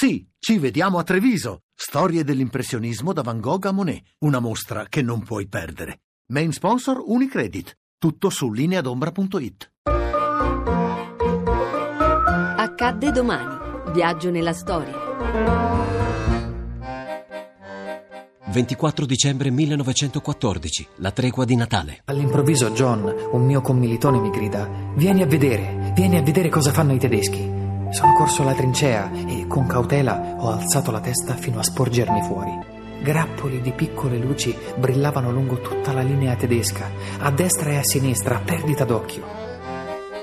Sì, ci vediamo a Treviso. Storie dell'impressionismo da Van Gogh a Monet. Una mostra che non puoi perdere. Main sponsor Unicredit. Tutto su lineadombra.it. Accadde domani. Viaggio nella storia. 24 dicembre 1914, la tregua di Natale. All'improvviso John, un mio commilitone, mi grida: Vieni a vedere, vieni a vedere cosa fanno i tedeschi. Sono corso alla trincea e con cautela ho alzato la testa fino a sporgermi fuori. Grappoli di piccole luci brillavano lungo tutta la linea tedesca, a destra e a sinistra, a perdita d'occhio.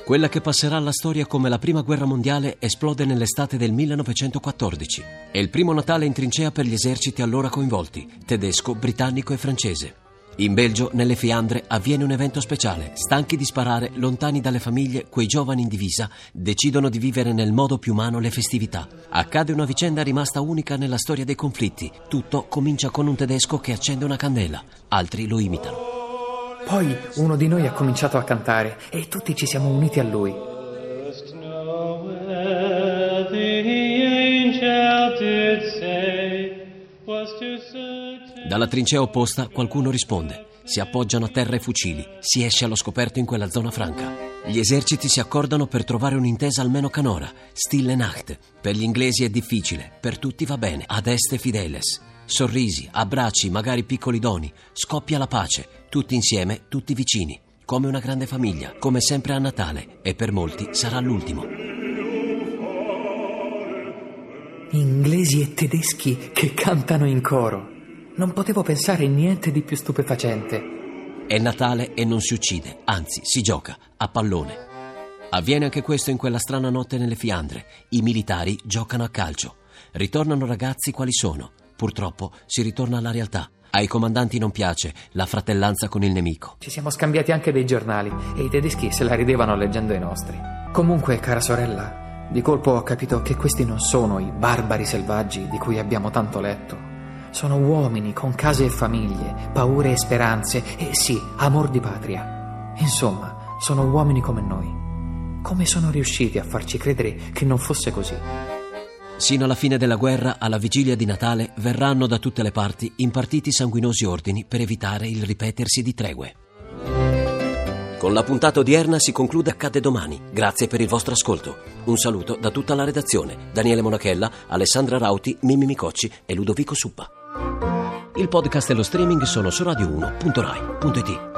Quella che passerà alla storia come la prima guerra mondiale esplode nell'estate del 1914. È il primo Natale in trincea per gli eserciti allora coinvolti, tedesco, britannico e francese. In Belgio, nelle Fiandre, avviene un evento speciale. Stanchi di sparare, lontani dalle famiglie, quei giovani in divisa decidono di vivere nel modo più umano le festività. Accade una vicenda rimasta unica nella storia dei conflitti. Tutto comincia con un tedesco che accende una candela, altri lo imitano. Poi uno di noi ha cominciato a cantare e tutti ci siamo uniti a lui. Just know where the angel did say Dalla trincea opposta qualcuno risponde. Si appoggiano a terra i fucili, si esce allo scoperto in quella zona franca. Gli eserciti si accordano per trovare un'intesa almeno canora. Stille Nacht. Per gli inglesi è difficile, per tutti va bene. Ad est fideles. Sorrisi, abbracci, magari piccoli doni. Scoppia la pace. Tutti insieme, tutti vicini. Come una grande famiglia, come sempre a Natale. E per molti sarà l'ultimo. Inglesi e tedeschi che cantano in coro. Non potevo pensare niente di più stupefacente. È Natale e non si uccide, anzi si gioca a pallone. Avviene anche questo in quella strana notte nelle Fiandre. I militari giocano a calcio. Ritornano ragazzi quali sono. Purtroppo si ritorna alla realtà. Ai comandanti non piace la fratellanza con il nemico. Ci siamo scambiati anche dei giornali e i tedeschi se la ridevano leggendo i nostri. Comunque, cara sorella, di colpo ho capito che questi non sono i barbari selvaggi di cui abbiamo tanto letto. Sono uomini con case e famiglie, paure e speranze e sì, amor di patria. Insomma, sono uomini come noi. Come sono riusciti a farci credere che non fosse così? Sino alla fine della guerra, alla vigilia di Natale, verranno da tutte le parti impartiti sanguinosi ordini per evitare il ripetersi di tregue. Con la puntata odierna si conclude Accade domani. Grazie per il vostro ascolto. Un saluto da tutta la redazione. Daniele Monachella, Alessandra Rauti, Mimmi Micocci e Ludovico Suppa. Il podcast e lo streaming sono su radio1.rai.it.